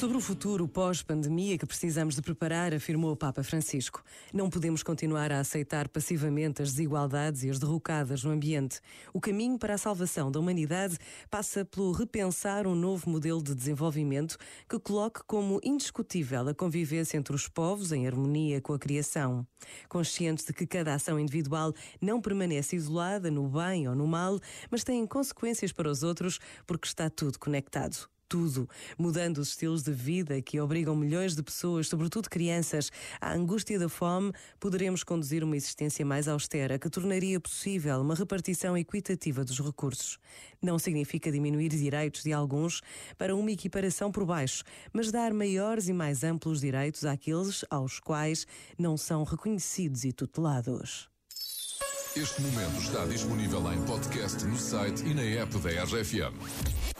sobre o futuro pós-pandemia que precisamos de preparar, afirmou o Papa Francisco. Não podemos continuar a aceitar passivamente as desigualdades e as derrocadas no ambiente. O caminho para a salvação da humanidade passa pelo repensar um novo modelo de desenvolvimento que coloque como indiscutível a convivência entre os povos em harmonia com a criação. Conscientes de que cada ação individual não permanece isolada no bem ou no mal, mas tem consequências para os outros porque está tudo conectado tudo, mudando os estilos de vida que obrigam milhões de pessoas, sobretudo crianças, à angústia da fome, poderemos conduzir uma existência mais austera que tornaria possível uma repartição equitativa dos recursos. Não significa diminuir direitos de alguns para uma equiparação por baixo, mas dar maiores e mais amplos direitos àqueles aos quais não são reconhecidos e tutelados. Este momento está disponível em podcast no site e na app da RFM.